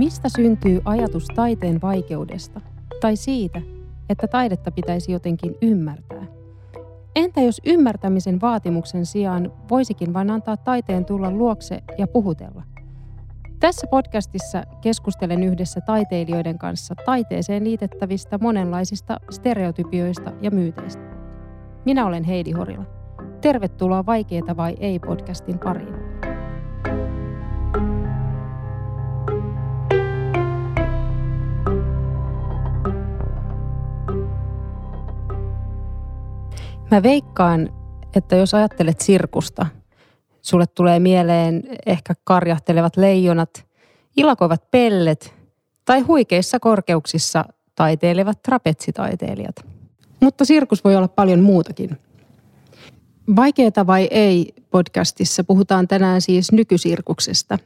Mistä syntyy ajatus taiteen vaikeudesta tai siitä, että taidetta pitäisi jotenkin ymmärtää? Entä jos ymmärtämisen vaatimuksen sijaan voisikin vain antaa taiteen tulla luokse ja puhutella? Tässä podcastissa keskustelen yhdessä taiteilijoiden kanssa taiteeseen liitettävistä monenlaisista stereotypioista ja myyteistä. Minä olen Heidi Horila. Tervetuloa Vaikeeta vai ei podcastin pariin. Mä veikkaan, että jos ajattelet sirkusta, sulle tulee mieleen ehkä karjahtelevat leijonat, ilakoivat pellet tai huikeissa korkeuksissa taiteilevat trapetsitaiteilijat. Mutta sirkus voi olla paljon muutakin. Vaikeeta vai ei podcastissa puhutaan tänään siis nykysirkuksesta.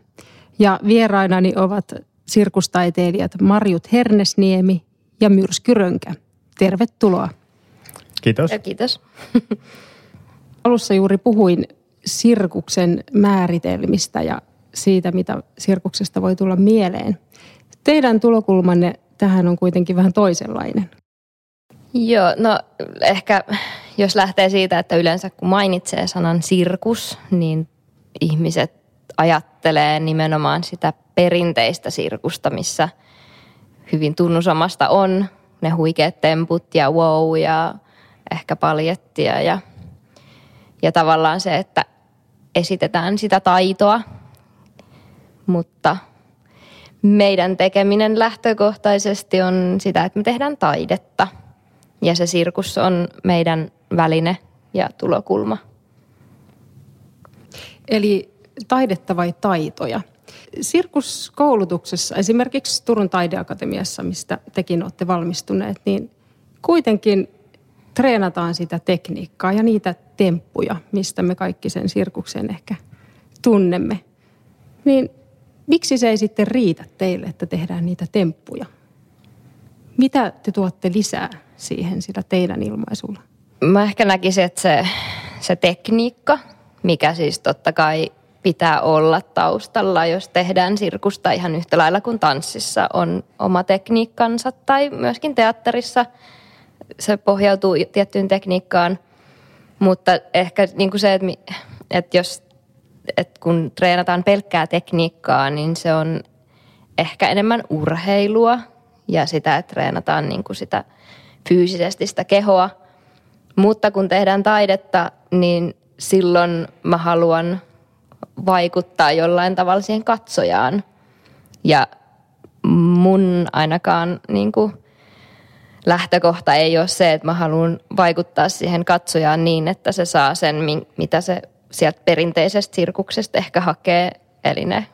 Ja vierainani ovat sirkustaiteilijat Marjut Hernesniemi ja Myrsky Rönkä. Tervetuloa. Kiitos. Ja kiitos. Alussa juuri puhuin sirkuksen määritelmistä ja siitä, mitä sirkuksesta voi tulla mieleen. Teidän tulokulmanne tähän on kuitenkin vähän toisenlainen. Joo, no ehkä jos lähtee siitä, että yleensä kun mainitsee sanan sirkus, niin ihmiset ajattelee nimenomaan sitä perinteistä sirkusta, missä hyvin tunnusomasta on ne huikeat temput ja wow ja ehkä paljettia ja, ja tavallaan se, että esitetään sitä taitoa, mutta meidän tekeminen lähtökohtaisesti on sitä, että me tehdään taidetta ja se sirkus on meidän väline ja tulokulma. Eli taidetta vai taitoja? Sirkuskoulutuksessa, esimerkiksi Turun taideakatemiassa, mistä tekin olette valmistuneet, niin kuitenkin treenataan sitä tekniikkaa ja niitä temppuja, mistä me kaikki sen sirkuksen ehkä tunnemme. Niin miksi se ei sitten riitä teille, että tehdään niitä temppuja? Mitä te tuotte lisää siihen sillä teidän ilmaisulla? Mä ehkä näkisin, että se, se tekniikka, mikä siis totta kai pitää olla taustalla, jos tehdään sirkusta ihan yhtä lailla kuin tanssissa on oma tekniikkansa tai myöskin teatterissa – se pohjautuu tiettyyn tekniikkaan, mutta ehkä niin kuin se, että, että jos että kun treenataan pelkkää tekniikkaa, niin se on ehkä enemmän urheilua ja sitä, että treenataan niin kuin sitä fyysisesti sitä kehoa. Mutta kun tehdään taidetta, niin silloin mä haluan vaikuttaa jollain tavalla siihen katsojaan. Ja mun ainakaan niin kuin lähtökohta ei ole se, että mä haluan vaikuttaa siihen katsojaan niin, että se saa sen, mitä se sieltä perinteisestä sirkuksesta ehkä hakee. Eli ne,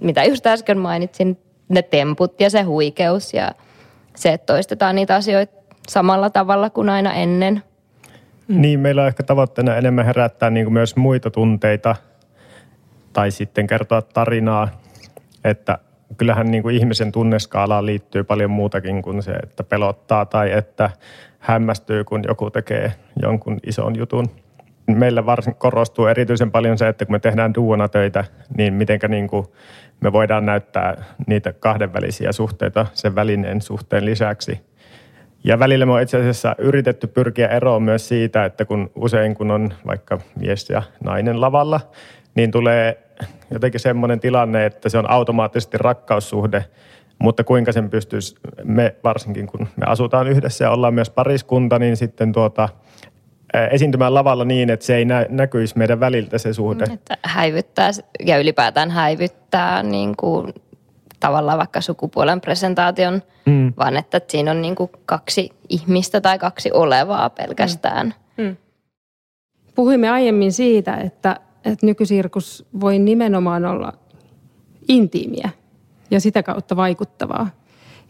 mitä just äsken mainitsin, ne temput ja se huikeus ja se, että toistetaan niitä asioita samalla tavalla kuin aina ennen. Niin, meillä on ehkä tavoitteena enemmän herättää niin kuin myös muita tunteita tai sitten kertoa tarinaa, että kyllähän niin kuin ihmisen tunneskaalaan liittyy paljon muutakin kuin se, että pelottaa tai että hämmästyy, kun joku tekee jonkun ison jutun. Meillä varsin korostuu erityisen paljon se, että kun me tehdään duona töitä, niin mitenkä niin kuin me voidaan näyttää niitä kahdenvälisiä suhteita sen välineen suhteen lisäksi. Ja välillä me on itse asiassa yritetty pyrkiä eroon myös siitä, että kun usein kun on vaikka mies ja nainen lavalla, niin tulee jotenkin semmoinen tilanne, että se on automaattisesti rakkaussuhde, mutta kuinka sen pystyisi, me varsinkin kun me asutaan yhdessä ja ollaan myös pariskunta, niin sitten tuota, esiintymään lavalla niin, että se ei nä- näkyisi meidän väliltä se suhde. Että häivyttää ja ylipäätään häivyttää niin kuin tavallaan vaikka sukupuolen presentaation, mm. vaan että siinä on niin kuin kaksi ihmistä tai kaksi olevaa pelkästään. Mm. Mm. Puhuimme aiemmin siitä, että että nykysirkus voi nimenomaan olla intiimiä ja sitä kautta vaikuttavaa.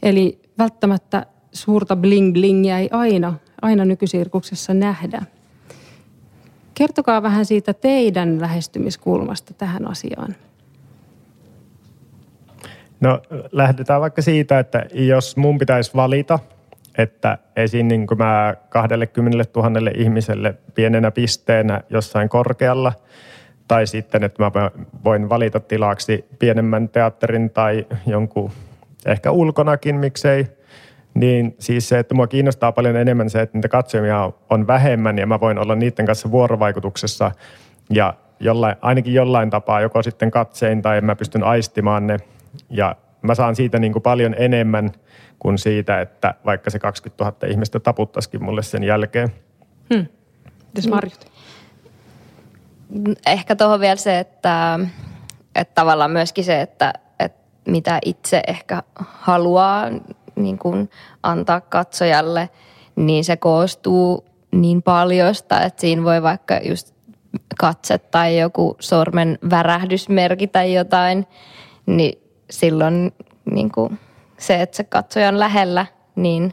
Eli välttämättä suurta bling-blingiä ei aina, aina nykysirkuksessa nähdä. Kertokaa vähän siitä teidän lähestymiskulmasta tähän asiaan. No lähdetään vaikka siitä, että jos mun pitäisi valita, että esiin niin kuin mä 20 000 ihmiselle pienenä pisteenä jossain korkealla – Tai sitten, että mä voin valita tilaksi pienemmän teatterin tai jonkun ehkä ulkonakin, miksei. Niin siis se, että mua kiinnostaa paljon enemmän se, että niitä katsojia on vähemmän ja mä voin olla niiden kanssa vuorovaikutuksessa ja jollain, ainakin jollain tapaa, joko sitten katsein tai mä pystyn aistimaan ne. Ja mä saan siitä niin kuin paljon enemmän kuin siitä, että vaikka se 20 000 ihmistä taputtaisikin mulle sen jälkeen. Hmm. Mites Marjut? Ehkä tuohon vielä se, että, että tavallaan myöskin se, että, että mitä itse ehkä haluaa niin kuin antaa katsojalle, niin se koostuu niin paljosta, että siinä voi vaikka just katse tai joku sormen värähdysmerki tai jotain, niin silloin niin kuin se, että se katsoja on lähellä, niin,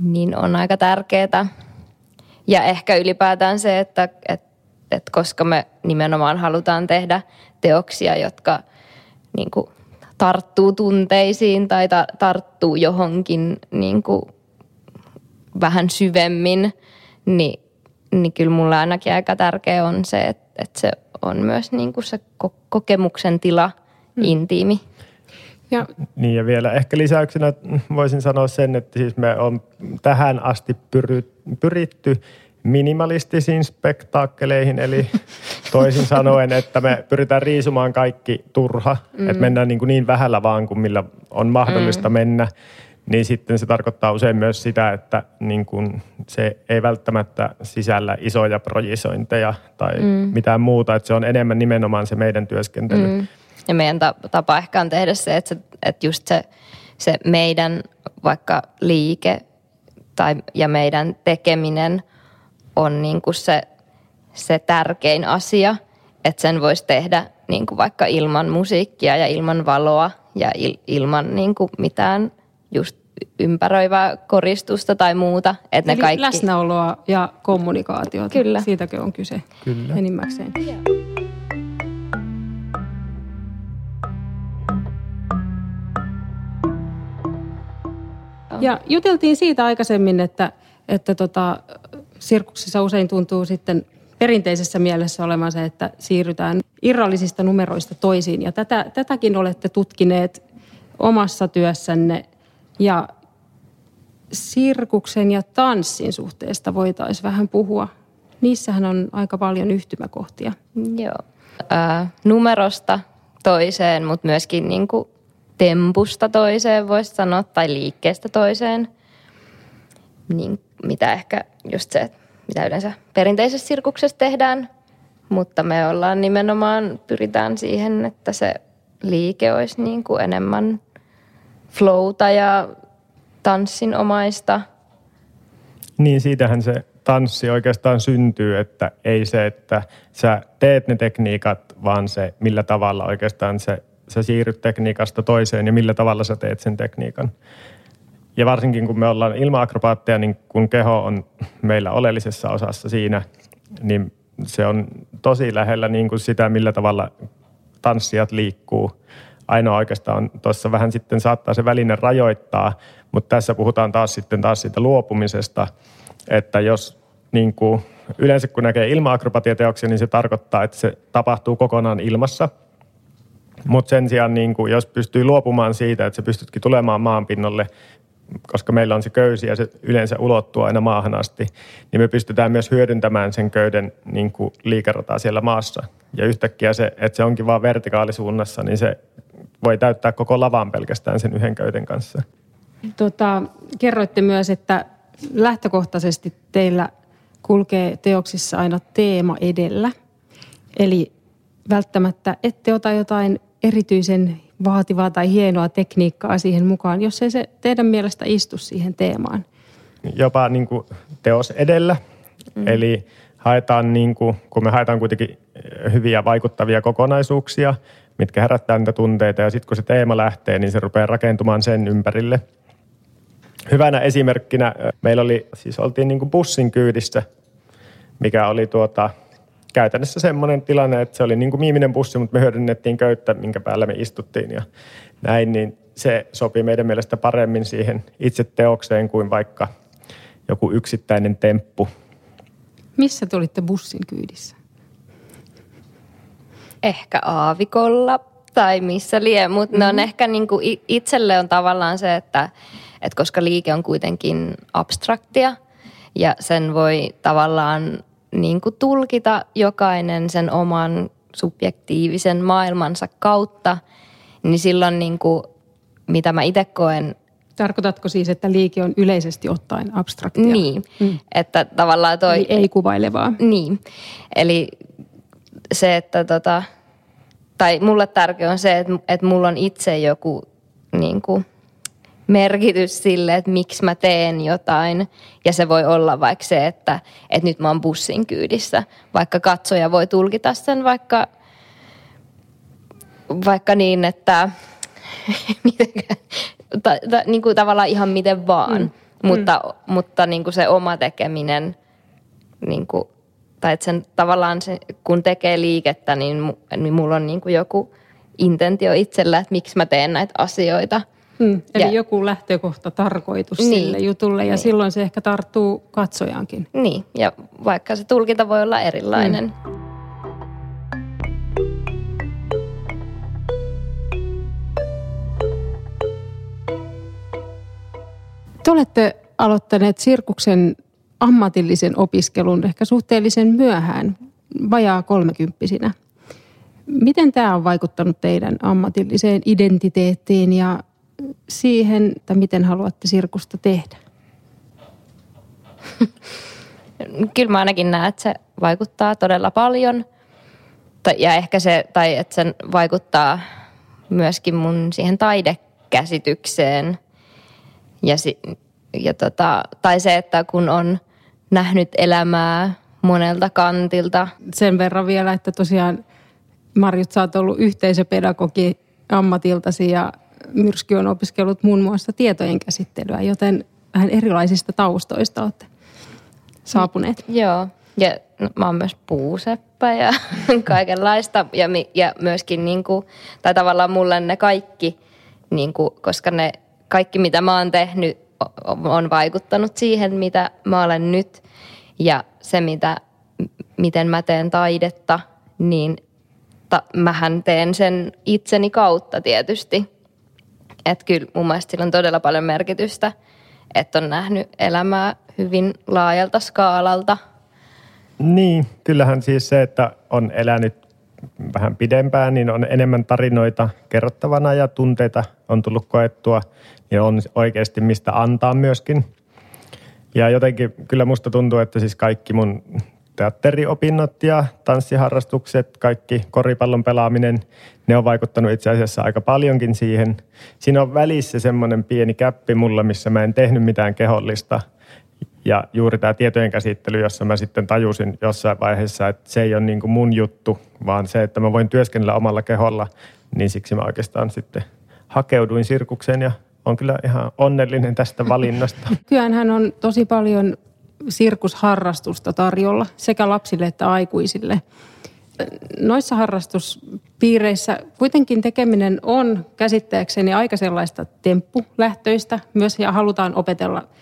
niin on aika tärkeää. Ja ehkä ylipäätään se, että, että, että koska me nimenomaan halutaan tehdä teoksia, jotka niin kuin tarttuu tunteisiin tai ta- tarttuu johonkin niin kuin vähän syvemmin, niin, niin kyllä mulle ainakin aika tärkeä on se, että, että se on myös niin kuin se kokemuksen tila hmm. intiimi. Ja. Niin ja vielä ehkä lisäyksenä voisin sanoa sen, että siis me on tähän asti pyry, pyritty minimalistisiin spektaakkeleihin, eli toisin sanoen, että me pyritään riisumaan kaikki turha, mm. että mennään niin, kuin niin vähällä vaan kuin millä on mahdollista mm. mennä, niin sitten se tarkoittaa usein myös sitä, että niin kuin se ei välttämättä sisällä isoja projisointeja tai mm. mitään muuta, että se on enemmän nimenomaan se meidän työskentely. Mm. Ja meidän tapa ehkä on tehdä se, että, se, että just se, se meidän vaikka liike tai, ja meidän tekeminen on niin kuin se, se tärkein asia, että sen voisi tehdä niin kuin vaikka ilman musiikkia ja ilman valoa ja il, ilman niin kuin mitään just ympäröivää koristusta tai muuta. Että Eli ne kaikki... läsnäoloa ja kommunikaatiota. Kyllä. Siitäkö on kyse Kyllä. enimmäkseen. Ja juteltiin siitä aikaisemmin, että, että tota, sirkuksissa usein tuntuu sitten perinteisessä mielessä olevan se, että siirrytään irrallisista numeroista toisiin. Ja tätä, tätäkin olette tutkineet omassa työssänne. Ja sirkuksen ja tanssin suhteesta voitaisiin vähän puhua. Niissähän on aika paljon yhtymäkohtia. Joo. Äh, numerosta toiseen, mutta myöskin niin kuin tempusta toiseen voisi sanoa, tai liikkeestä toiseen. Niin mitä ehkä just se, mitä yleensä perinteisessä sirkuksessa tehdään, mutta me ollaan nimenomaan, pyritään siihen, että se liike olisi niin kuin enemmän flowta ja tanssinomaista. Niin, siitähän se tanssi oikeastaan syntyy, että ei se, että sä teet ne tekniikat, vaan se, millä tavalla oikeastaan se, sä siirryt tekniikasta toiseen ja millä tavalla sä teet sen tekniikan. Ja varsinkin kun me ollaan ilmaakrobaatteja, niin kun keho on meillä oleellisessa osassa siinä, niin se on tosi lähellä niin kuin sitä, millä tavalla tanssijat liikkuu. Ainoa oikeastaan tuossa vähän sitten saattaa se väline rajoittaa, mutta tässä puhutaan taas sitten taas siitä luopumisesta, että jos niin kuin, yleensä kun näkee ilma-akrobatiateoksia, niin se tarkoittaa, että se tapahtuu kokonaan ilmassa. Mutta sen sijaan, niin kuin, jos pystyy luopumaan siitä, että se pystytkin tulemaan maanpinnalle koska meillä on se köysi ja se yleensä ulottuu aina maahan asti, niin me pystytään myös hyödyntämään sen köyden niin kuin siellä maassa. Ja yhtäkkiä se, että se onkin vaan vertikaalisuunnassa, niin se voi täyttää koko lavan pelkästään sen yhden köyden kanssa. Tota, kerroitte myös, että lähtökohtaisesti teillä kulkee teoksissa aina teema edellä. Eli välttämättä ette ota jotain erityisen vaativaa tai hienoa tekniikkaa siihen mukaan, jos ei se teidän mielestä istu siihen teemaan? Jopa niin kuin teos edellä. Mm. Eli haetaan, niin kuin, kun me haetaan kuitenkin hyviä vaikuttavia kokonaisuuksia, mitkä herättää niitä tunteita ja sitten kun se teema lähtee, niin se rupeaa rakentumaan sen ympärille. Hyvänä esimerkkinä meillä oli, siis oltiin niin kuin bussin kyydissä, mikä oli tuota, käytännössä semmoinen tilanne, että se oli niin kuin miiminen bussi, mutta me hyödynnettiin köyttä, minkä päällä me istuttiin ja näin, niin se sopii meidän mielestä paremmin siihen itse teokseen kuin vaikka joku yksittäinen temppu. Missä te olitte bussin kyydissä? Ehkä aavikolla tai missä lie, mutta mm-hmm. ne on mm-hmm. ehkä niin kuin itselle on tavallaan se, että, että koska liike on kuitenkin abstraktia ja sen voi tavallaan niin kuin tulkita jokainen sen oman subjektiivisen maailmansa kautta, niin silloin niin kuin, mitä mä itse koen Tarkoitatko siis, että liike on yleisesti ottaen abstraktia? Niin, mm. että tavallaan toi... Eli ei kuvailevaa. Niin, eli se, että tota, tai mulle tärkeä on se, että, että mulla on itse joku niin kuin, merkitys sille, että miksi mä teen jotain. Ja se voi olla vaikka se, että, että nyt mä oon bussin kyydissä. Vaikka katsoja voi tulkita sen vaikka, vaikka niin, että ta, ta, niin kuin tavallaan ihan miten vaan. Mm. Mutta, mm. mutta niin kuin se oma tekeminen, niin kuin, tai että sen tavallaan se, kun tekee liikettä, niin, niin mulla on niin kuin joku intentio itsellä, että miksi mä teen näitä asioita. Mm, eli ja, joku lähtökohta, tarkoitus niin, sille jutulle ja niin. silloin se ehkä tarttuu katsojaankin. Niin, ja vaikka se tulkinta voi olla erilainen. Mm. Te olette aloittaneet sirkuksen ammatillisen opiskelun ehkä suhteellisen myöhään, vajaa kolmekymppisinä. Miten tämä on vaikuttanut teidän ammatilliseen identiteettiin ja siihen, että miten haluatte sirkusta tehdä? Kyllä mä ainakin näen, että se vaikuttaa todella paljon. Ja ehkä se, tai että se vaikuttaa myöskin mun siihen taidekäsitykseen – ja, si, ja tota, tai se, että kun on nähnyt elämää monelta kantilta. Sen verran vielä, että tosiaan Marjut, sä oot ollut yhteisöpedagogi ammatiltasi ja Myrsky on opiskellut muun muassa tietojen käsittelyä, joten vähän erilaisista taustoista olette saapuneet. Mm, joo, ja mä oon myös puuseppä ja kaikenlaista ja, ja myöskin niin kuin, tai tavallaan mulle ne kaikki, niin kuin, koska ne kaikki mitä mä oon tehnyt on vaikuttanut siihen, mitä mä olen nyt. Ja se, mitä, miten mä teen taidetta, niin ta, mähän teen sen itseni kautta tietysti. Että kyllä mun mielestä sillä on todella paljon merkitystä, että on nähnyt elämää hyvin laajalta skaalalta. Niin, kyllähän siis se, että on elänyt vähän pidempään, niin on enemmän tarinoita kerrottavana ja tunteita on tullut koettua ja on oikeasti mistä antaa myöskin. Ja jotenkin kyllä musta tuntuu, että siis kaikki mun teatteriopinnot ja tanssiharrastukset, kaikki koripallon pelaaminen, ne on vaikuttanut itse asiassa aika paljonkin siihen. Siinä on välissä semmoinen pieni käppi mulla, missä mä en tehnyt mitään kehollista – ja juuri tämä tietojen käsittely, jossa mä sitten tajusin jossain vaiheessa, että se ei ole niin kuin mun juttu, vaan se, että mä voin työskennellä omalla keholla, niin siksi mä oikeastaan sitten hakeuduin sirkukseen ja on kyllä ihan onnellinen tästä valinnasta. Kyllähän on tosi paljon sirkusharrastusta tarjolla sekä lapsille että aikuisille. Noissa harrastuspiireissä kuitenkin tekeminen on käsittääkseni aika sellaista temppulähtöistä myös ja halutaan opetella –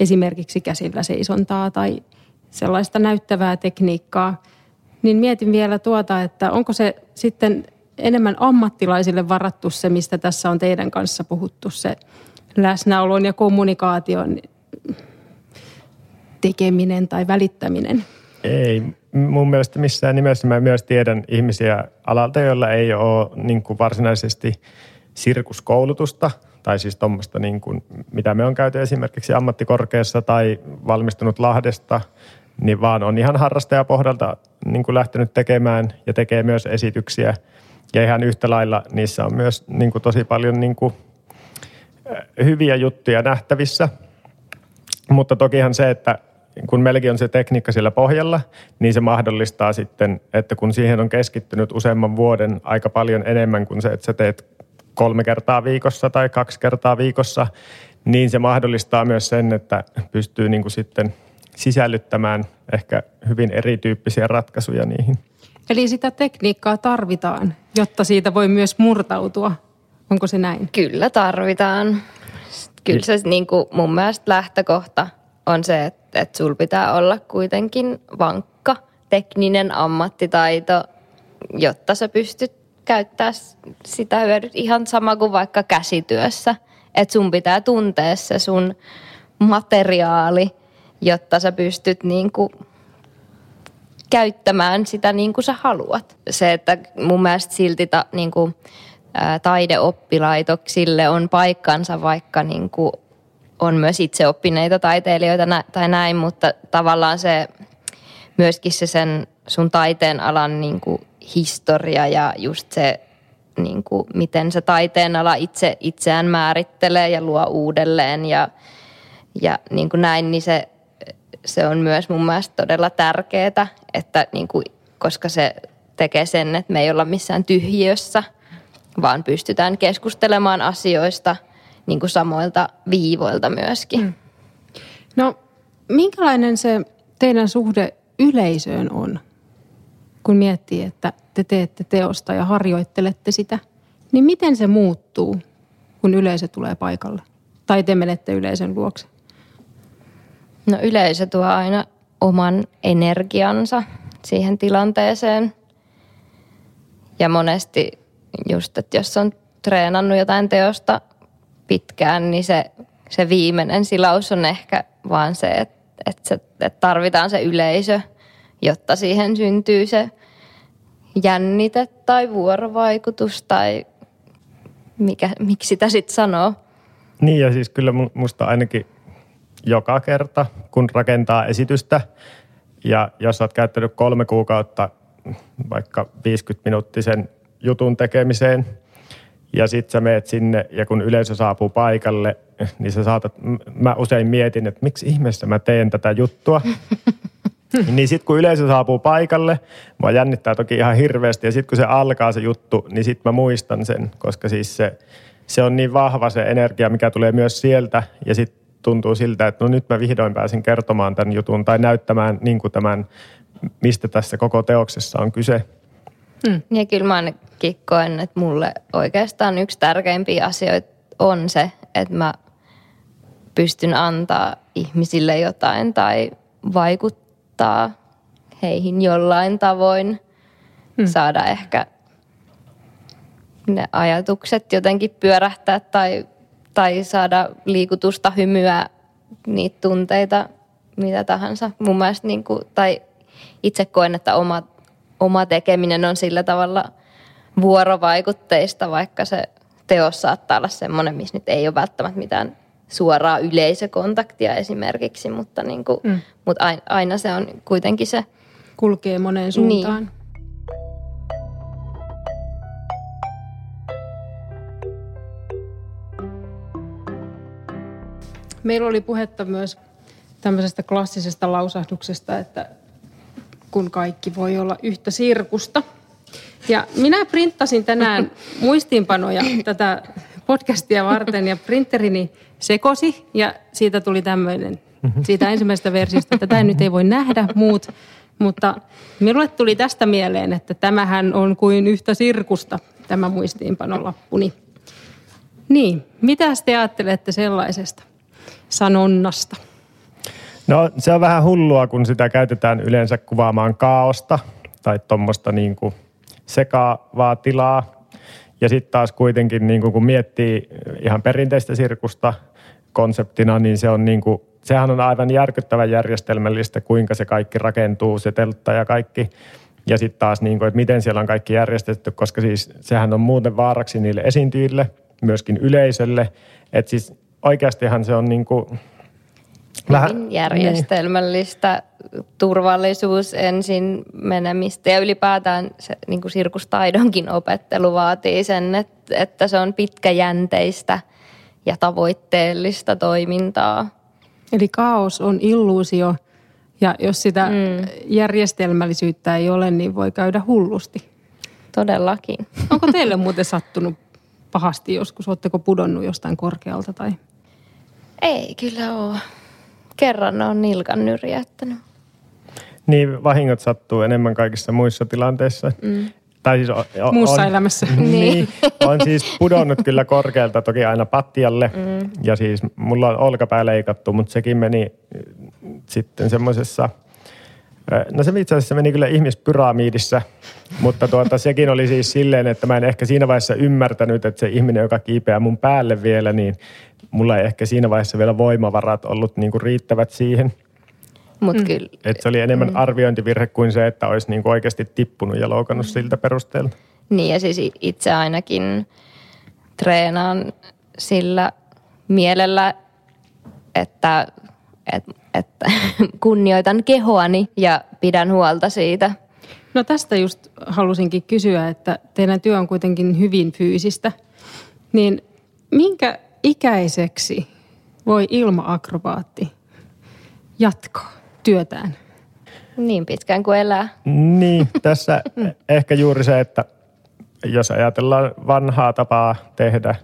esimerkiksi käsillä seisontaa tai sellaista näyttävää tekniikkaa, niin mietin vielä tuota, että onko se sitten enemmän ammattilaisille varattu se, mistä tässä on teidän kanssa puhuttu, se läsnäolon ja kommunikaation tekeminen tai välittäminen? Ei, mun mielestä missään nimessä mä myös tiedän ihmisiä alalta, joilla ei ole niin kuin varsinaisesti sirkuskoulutusta – tai siis tuommoista niin mitä me on käyty esimerkiksi ammattikorkeassa tai valmistunut Lahdesta, niin vaan on ihan harrastajapohdalta niin kuin lähtenyt tekemään ja tekee myös esityksiä. Ja ihan yhtä lailla niissä on myös niin kuin tosi paljon niin kuin, hyviä juttuja nähtävissä. Mutta tokihan se, että kun meilläkin on se tekniikka sillä pohjalla, niin se mahdollistaa sitten, että kun siihen on keskittynyt useamman vuoden aika paljon enemmän kuin se, että sä teet kolme kertaa viikossa tai kaksi kertaa viikossa, niin se mahdollistaa myös sen, että pystyy niin kuin sitten sisällyttämään ehkä hyvin erityyppisiä ratkaisuja niihin. Eli sitä tekniikkaa tarvitaan, jotta siitä voi myös murtautua. Onko se näin? Kyllä tarvitaan. Kyllä se niin kuin mun mielestä lähtökohta on se, että, että sul pitää olla kuitenkin vankka tekninen ammattitaito jotta sä pystyt käyttää sitä hyödyt ihan sama kuin vaikka käsityössä. Että sun pitää tuntea se sun materiaali, jotta sä pystyt niin kuin käyttämään sitä niin kuin sä haluat. Se, että mun mielestä silti ta, niin kuin, ää, taideoppilaitoksille on paikkansa, vaikka niin kuin on myös itseoppineita taiteilijoita nä- tai näin, mutta tavallaan se myöskin se sen sun taiteen alan niin kuin historia ja just se, niin kuin, miten se taiteen ala itse itseään määrittelee ja luo uudelleen ja, ja niin kuin näin, niin se, se on myös mun mielestä todella tärkeää, että niin kuin, koska se tekee sen, että me ei olla missään tyhjiössä, vaan pystytään keskustelemaan asioista niin kuin samoilta viivoilta myöskin. Mm. No, minkälainen se teidän suhde yleisöön on? kun miettii, että te teette teosta ja harjoittelette sitä, niin miten se muuttuu, kun yleisö tulee paikalle? Tai te menette yleisön luokse? No yleisö tuo aina oman energiansa siihen tilanteeseen. Ja monesti just, että jos on treenannut jotain teosta pitkään, niin se, se viimeinen silaus on ehkä vaan se, että, että, se, että tarvitaan se yleisö, jotta siihen syntyy se jännite tai vuorovaikutus tai mikä, miksi sitä sitten sanoo. Niin ja siis kyllä musta ainakin joka kerta, kun rakentaa esitystä ja jos olet käyttänyt kolme kuukautta vaikka 50-minuuttisen jutun tekemiseen ja sitten sä meet sinne ja kun yleisö saapuu paikalle, niin sä saatat, mä usein mietin, että miksi ihmeessä mä teen tätä juttua. niin sitten kun yleisö saapuu paikalle, mua jännittää toki ihan hirveästi ja sitten kun se alkaa se juttu, niin sitten mä muistan sen, koska siis se, se on niin vahva se energia, mikä tulee myös sieltä ja sitten tuntuu siltä, että no nyt mä vihdoin pääsin kertomaan tämän jutun tai näyttämään niin kuin tämän, mistä tässä koko teoksessa on kyse. Hmm. Ja kyllä mä ainakin koen, että mulle oikeastaan yksi tärkeimpiä asioita on se, että mä pystyn antaa ihmisille jotain tai vaikuttaa heihin jollain tavoin, hmm. saada ehkä ne ajatukset jotenkin pyörähtää tai, tai saada liikutusta, hymyä, niitä tunteita, mitä tahansa. Mun mielestä, niin kuin, tai itse koen, että oma, oma tekeminen on sillä tavalla vuorovaikutteista, vaikka se teos saattaa olla semmoinen, missä nyt ei ole välttämättä mitään suoraa yleisökontaktia esimerkiksi, mutta, niin kuin, mm. mutta aina se on kuitenkin se... Kulkee moneen suuntaan. Niin. Meillä oli puhetta myös tämmöisestä klassisesta lausahduksesta, että kun kaikki voi olla yhtä sirkusta. Ja minä printtasin tänään muistiinpanoja tätä podcastia varten ja printerini sekosi ja siitä tuli tämmöinen, siitä ensimmäisestä versiosta. Tätä nyt ei voi nähdä muut, mutta minulle tuli tästä mieleen, että tämähän on kuin yhtä sirkusta, tämä muistiinpanolappuni. Niin, mitä te ajattelette sellaisesta sanonnasta? No se on vähän hullua, kun sitä käytetään yleensä kuvaamaan kaaosta tai tuommoista niin sekaavaa tilaa. Ja sitten taas kuitenkin, niin kun miettii ihan perinteistä sirkusta konseptina, niin se on niin kuin, sehän on aivan järkyttävän järjestelmällistä, kuinka se kaikki rakentuu, se teltta ja kaikki. Ja sitten taas, niin kuin, että miten siellä on kaikki järjestetty, koska siis sehän on muuten vaaraksi niille esiintyjille, myöskin yleisölle. Että siis oikeastihan se on niin kuin, Vähän järjestelmällistä niin. turvallisuus ensin menemistä ja ylipäätään se niin kuin sirkustaidonkin opettelu vaatii sen, että, että se on pitkäjänteistä ja tavoitteellista toimintaa. Eli kaos on illuusio ja jos sitä mm. järjestelmällisyyttä ei ole, niin voi käydä hullusti. Todellakin. Onko teille muuten sattunut pahasti joskus? Oletteko pudonnut jostain korkealta tai? Ei kyllä ole kerran on nilkan nyrjäyttänyt. Niin, vahingot sattuu enemmän kaikissa muissa tilanteissa. Mm. Tai siis on, on, Muussa on, elämässä. niin. niin. On siis pudonnut kyllä korkealta toki aina pattialle. Mm. Ja siis mulla on olkapää leikattu, mutta sekin meni sitten semmoisessa No se itse asiassa meni kyllä ihmispyramiidissa, mutta tuota, sekin oli siis silleen, että mä en ehkä siinä vaiheessa ymmärtänyt, että se ihminen, joka kiipeää mun päälle vielä, niin mulla ei ehkä siinä vaiheessa vielä voimavarat ollut niin kuin riittävät siihen. Mut mm. kyllä. Et se oli enemmän mm. arviointivirhe kuin se, että olisi niin kuin oikeasti tippunut ja loukannut mm. siltä perusteella. Niin ja siis itse ainakin treenaan sillä mielellä, että, että, että kunnioitan kehoani ja pidän huolta siitä. No tästä just halusinkin kysyä, että teidän työ on kuitenkin hyvin fyysistä. Niin minkä ikäiseksi voi ilmaakrobaatti jatkaa työtään? Niin pitkään kuin elää. Niin, tässä ehkä juuri se, että jos ajatellaan vanhaa tapaa tehdä,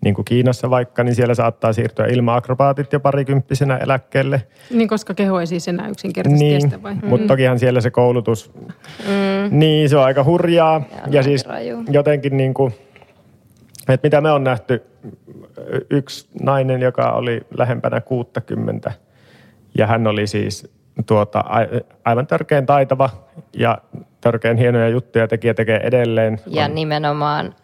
niin kuin Kiinassa vaikka, niin siellä saattaa siirtyä ilma-akrobaatit jo parikymppisenä eläkkeelle. Niin, koska keho ei siis enää yksinkertaisesti niin, kestä vai? Mutta mm. tokihan siellä se koulutus, mm. niin se on aika hurjaa. Ja, ja siis raju. jotenkin niin kuin, että mitä me on nähty, yksi nainen, joka oli lähempänä 60 ja hän oli siis tuota, aivan törkeän taitava ja törkeän hienoja juttuja tekijä tekee edelleen. Ja on. nimenomaan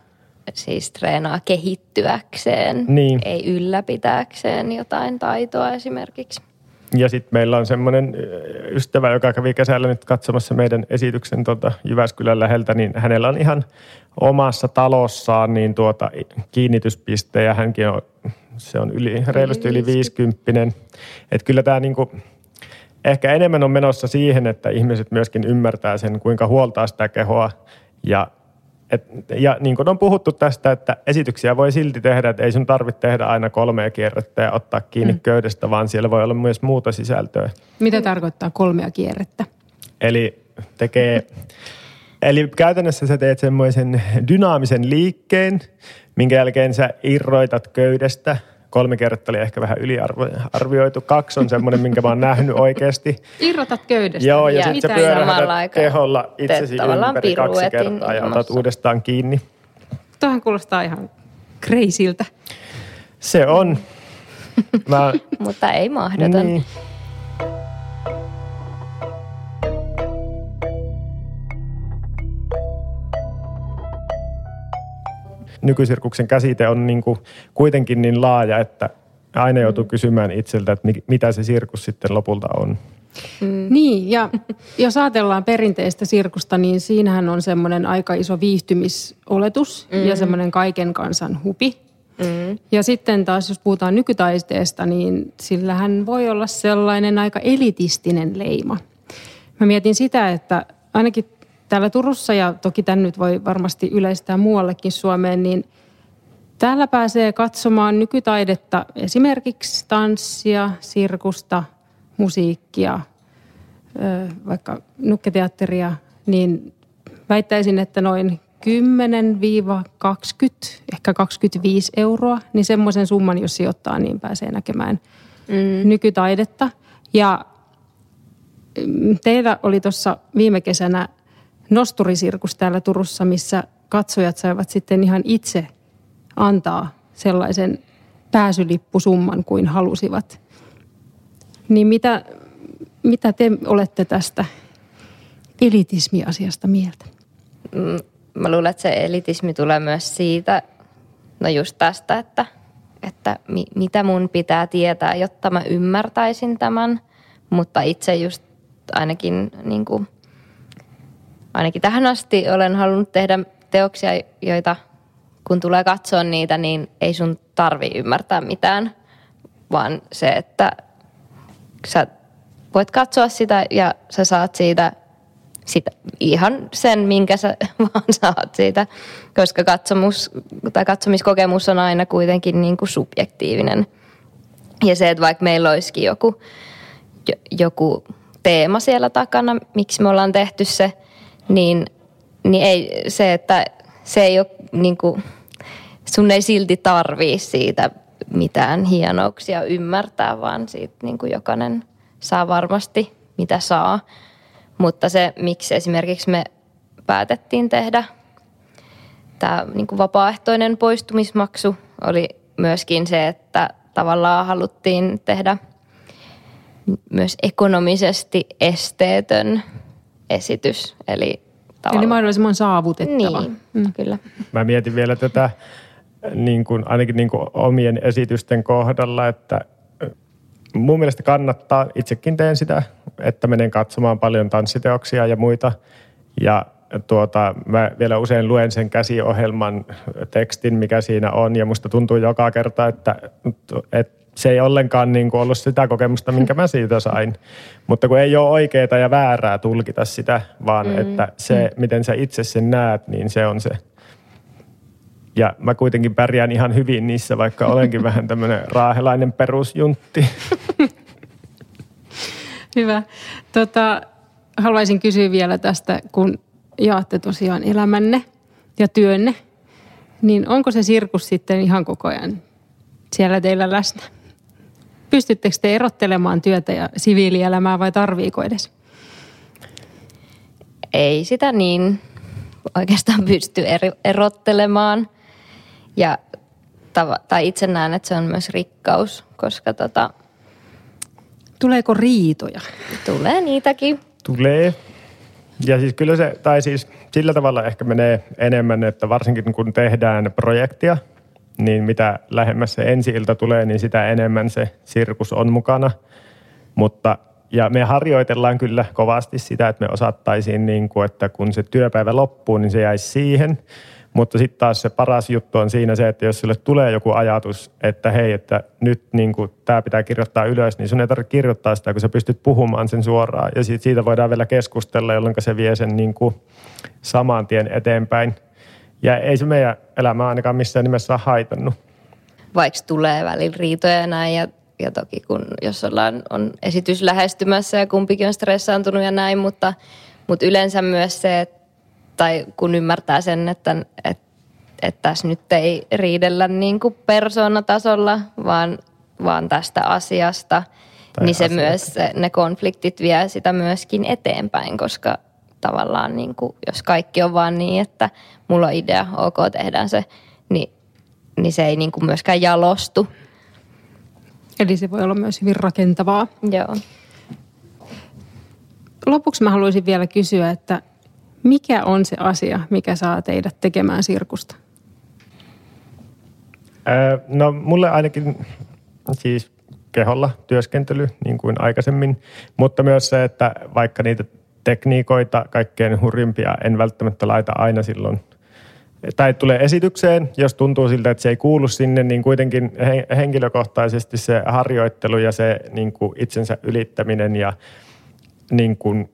siis treenaa kehittyäkseen, niin. ei ylläpitääkseen jotain taitoa esimerkiksi. Ja sitten meillä on semmoinen ystävä, joka kävi kesällä nyt katsomassa meidän esityksen tuota Jyväskylän läheltä, niin hänellä on ihan omassa talossaan niin tuota kiinnityspiste ja hänkin on, se on yli, reilusti yli 50. Että kyllä tämä niinku, ehkä enemmän on menossa siihen, että ihmiset myöskin ymmärtää sen, kuinka huoltaa sitä kehoa. Ja, et, ja niin kuin on puhuttu tästä, että esityksiä voi silti tehdä, että ei sun tarvitse tehdä aina kolmea kierrettä ja ottaa kiinni mm. köydestä, vaan siellä voi olla myös muuta sisältöä. Mitä tarkoittaa kolmea kierrettä? Eli tekee... Eli käytännössä sä teet semmoisen dynaamisen liikkeen, minkä jälkeen sä irroitat köydestä – Kolme kertaa oli ehkä vähän yliarvioitu. Kaksi on semmoinen, minkä mä oon nähnyt oikeasti. Irrotat köydestä. Joo, ja, ja sitten sä pyörähdät keholla itsesi ympäri kaksi kertaa ja otat uudestaan kiinni. Tuohan kuulostaa ihan kreisiltä. Se on. Mä... Mutta ei mahdoton. Niin. Nykysirkuksen käsite on niin kuin kuitenkin niin laaja, että aina joutuu kysymään itseltä, että mitä se sirkus sitten lopulta on. Mm. Niin, ja jos ajatellaan perinteistä sirkusta, niin siinähän on semmoinen aika iso viihtymisoletus mm. ja semmoinen kaiken kansan hupi. Mm. Ja sitten taas, jos puhutaan nykytaisteesta, niin sillähän voi olla sellainen aika elitistinen leima. Mä mietin sitä, että ainakin täällä Turussa ja toki tämän nyt voi varmasti yleistää muuallekin Suomeen, niin täällä pääsee katsomaan nykytaidetta, esimerkiksi tanssia, sirkusta, musiikkia, vaikka nukketeatteria, niin väittäisin, että noin 10-20, ehkä 25 euroa, niin semmoisen summan, jos sijoittaa, niin pääsee näkemään mm. nykytaidetta. Ja mm, teillä oli tuossa viime kesänä nosturisirkus täällä Turussa, missä katsojat saivat sitten ihan itse antaa sellaisen pääsylippusumman kuin halusivat. Niin mitä, mitä te olette tästä elitismiasiasta mieltä? Mm, mä luulen, että se elitismi tulee myös siitä, no just tästä, että, että mi, mitä mun pitää tietää, jotta mä ymmärtäisin tämän. Mutta itse just ainakin niin kuin ainakin tähän asti olen halunnut tehdä teoksia, joita kun tulee katsoa niitä, niin ei sun tarvi ymmärtää mitään, vaan se, että sä voit katsoa sitä ja sä saat siitä sitä, ihan sen, minkä sä vaan saat siitä, koska katsomus, tai katsomiskokemus on aina kuitenkin niin kuin subjektiivinen. Ja se, että vaikka meillä olisikin joku, joku teema siellä takana, miksi me ollaan tehty se – niin, niin ei se, että se ei ole niin kuin, sun ei silti tarvii siitä mitään hienouksia ymmärtää, vaan siitä niin kuin jokainen saa varmasti mitä saa. Mutta se, miksi esimerkiksi me päätettiin tehdä tämä niin kuin vapaaehtoinen poistumismaksu, oli myöskin se, että tavallaan haluttiin tehdä myös ekonomisesti esteetön esitys. Eli, Eli mahdollisimman saavutettava. Niin, mm. kyllä. Mä mietin vielä tätä niin kuin, ainakin niin kuin omien esitysten kohdalla, että mun mielestä kannattaa, itsekin teen sitä, että menen katsomaan paljon tanssiteoksia ja muita. Ja tuota, mä vielä usein luen sen käsiohjelman tekstin, mikä siinä on, ja musta tuntuu joka kerta, että, että se ei ollenkaan niin kuin ollut sitä kokemusta, minkä mä siitä sain. Mutta kun ei ole oikeaa ja väärää tulkita sitä, vaan mm. että se, miten sä itse sen näet, niin se on se. Ja mä kuitenkin pärjään ihan hyvin niissä, vaikka olenkin vähän tämmöinen raahelainen perusjuntti. Hyvä. Tota, haluaisin kysyä vielä tästä, kun jaatte tosiaan elämänne ja työnne, niin onko se sirkus sitten ihan koko ajan siellä teillä läsnä? Pystyttekö te erottelemaan työtä ja siviilielämää vai tarviiko edes? Ei sitä niin oikeastaan pysty erottelemaan. Ja tai itse näen, että se on myös rikkaus, koska tota, Tuleeko riitoja? Tulee niitäkin. Tulee. Ja siis kyllä se, tai siis sillä tavalla ehkä menee enemmän, että varsinkin kun tehdään projektia, niin mitä lähemmäs se ensi ilta tulee, niin sitä enemmän se sirkus on mukana. Mutta ja me harjoitellaan kyllä kovasti sitä, että me osattaisiin, niin kuin, että kun se työpäivä loppuu, niin se jäisi siihen. Mutta sitten taas se paras juttu on siinä se, että jos sulle tulee joku ajatus, että hei, että nyt niin tämä pitää kirjoittaa ylös, niin sun ei tarvitse kirjoittaa sitä, kun sä pystyt puhumaan sen suoraan. Ja sit siitä voidaan vielä keskustella, jolloin se vie sen niin kuin saman tien eteenpäin. Ja ei se meidän elämää ainakaan missään nimessä haitannut. Vaikka tulee välillä riitoja ja näin, ja, ja toki kun jos ollaan, on esitys lähestymässä ja kumpikin on stressaantunut ja näin, mutta, mutta yleensä myös se, että tai kun ymmärtää sen, että, että, että tässä nyt ei riidellä niin kuin persoonatasolla, vaan, vaan tästä asiasta, tai niin se myös, ne konfliktit vie sitä myöskin eteenpäin, koska tavallaan niin kuin, jos kaikki on vaan niin, että mulla on idea, ok, tehdään se, niin, niin se ei niin kuin myöskään jalostu. Eli se voi olla myös hyvin rakentavaa. Joo. Lopuksi mä haluaisin vielä kysyä, että mikä on se asia, mikä saa teidät tekemään sirkusta? Öö, no mulle ainakin siis keholla työskentely niin kuin aikaisemmin, mutta myös se, että vaikka niitä tekniikoita, kaikkein hurjimpia, en välttämättä laita aina silloin tai tulee esitykseen, jos tuntuu siltä, että se ei kuulu sinne, niin kuitenkin henkilökohtaisesti se harjoittelu ja se niin kuin itsensä ylittäminen ja niin kuin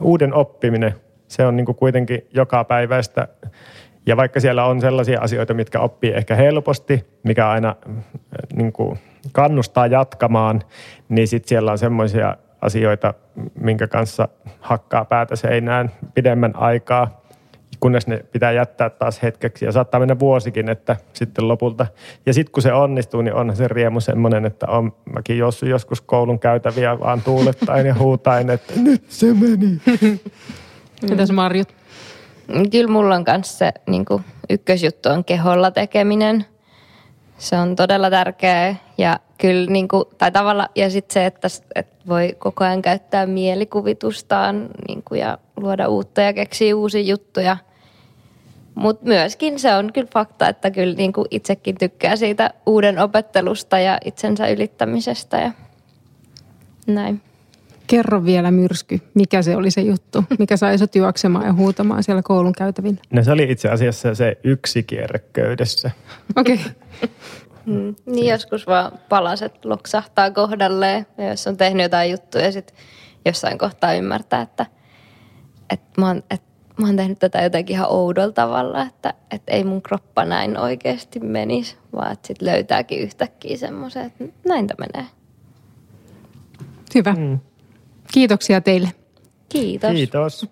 uuden oppiminen se on niin kuin kuitenkin joka päiväistä. Ja vaikka siellä on sellaisia asioita, mitkä oppii ehkä helposti, mikä aina niin kuin kannustaa jatkamaan, niin sitten siellä on semmoisia asioita, minkä kanssa hakkaa päätä seinään pidemmän aikaa, kunnes ne pitää jättää taas hetkeksi. Ja saattaa mennä vuosikin, että sitten lopulta. Ja sitten kun se onnistuu, niin onhan se riemu semmoinen, että on mäkin joskus koulun käytäviä vaan tuulettain ja huutain, että nyt se meni. Mitäs Marjut? Kyllä mulla on kanssa se niin ykkösjuttu on keholla tekeminen. Se on todella tärkeää ja kyllä niin kuin, tai tavalla, ja sitten se, että, että voi koko ajan käyttää mielikuvitustaan niin kuin, ja luoda uutta ja keksiä uusia juttuja. Mutta myöskin se on kyllä fakta, että kyllä niin kuin itsekin tykkää siitä uuden opettelusta ja itsensä ylittämisestä ja näin. Kerro vielä myrsky, mikä se oli se juttu, mikä sai sut juoksemaan ja huutamaan siellä koulun käytävillä? No se oli itse asiassa se yksi kierre köydessä. Okei. Okay. Mm, niin joskus vaan palaset loksahtaa kohdalleen ja jos on tehnyt jotain juttuja ja sitten jossain kohtaa ymmärtää, että, että, mä oon, että mä oon tehnyt tätä jotenkin ihan oudolla tavalla, että, että ei mun kroppa näin oikeasti menisi, vaan että sitten löytääkin yhtäkkiä semmoisen, että näin tämä menee. Hyvä. Mm. Kiitoksia teille. Kiitos. Kiitos.